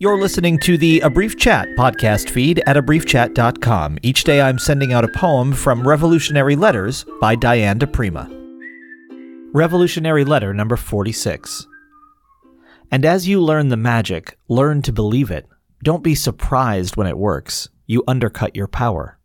You're listening to the A Brief Chat podcast feed at abriefchat.com. Each day I'm sending out a poem from Revolutionary Letters by Diane di Prima. Revolutionary Letter number 46. And as you learn the magic, learn to believe it. Don't be surprised when it works. You undercut your power.